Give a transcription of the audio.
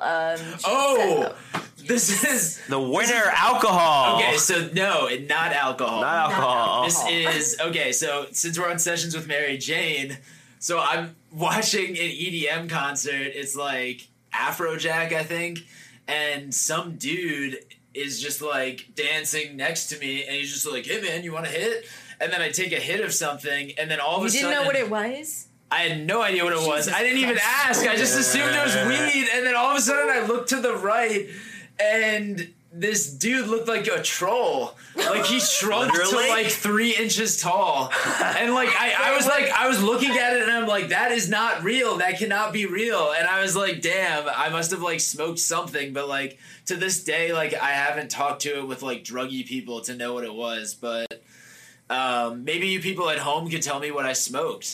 Um, Oh, this is The winner alcohol. okay. So no, not alcohol. Not alcohol. This is okay. So since we're on sessions with Mary Jane, so I'm watching an EDM concert. It's like Afrojack, I think, and some dude is just like dancing next to me, and he's just like, "Hey man, you want to hit?" And then I take a hit of something, and then all of you a sudden, you didn't know what it was? I had no idea what it was. I didn't even Christ. ask. I just assumed it was weed, and then all of a sudden I looked to the right, and this dude looked like a troll. Like he shrunk to like three inches tall, and like I, I was like I was looking at it, and I'm like that is not real. That cannot be real. And I was like, damn, I must have like smoked something. But like to this day, like I haven't talked to it with like druggy people to know what it was. But um, maybe you people at home could tell me what I smoked.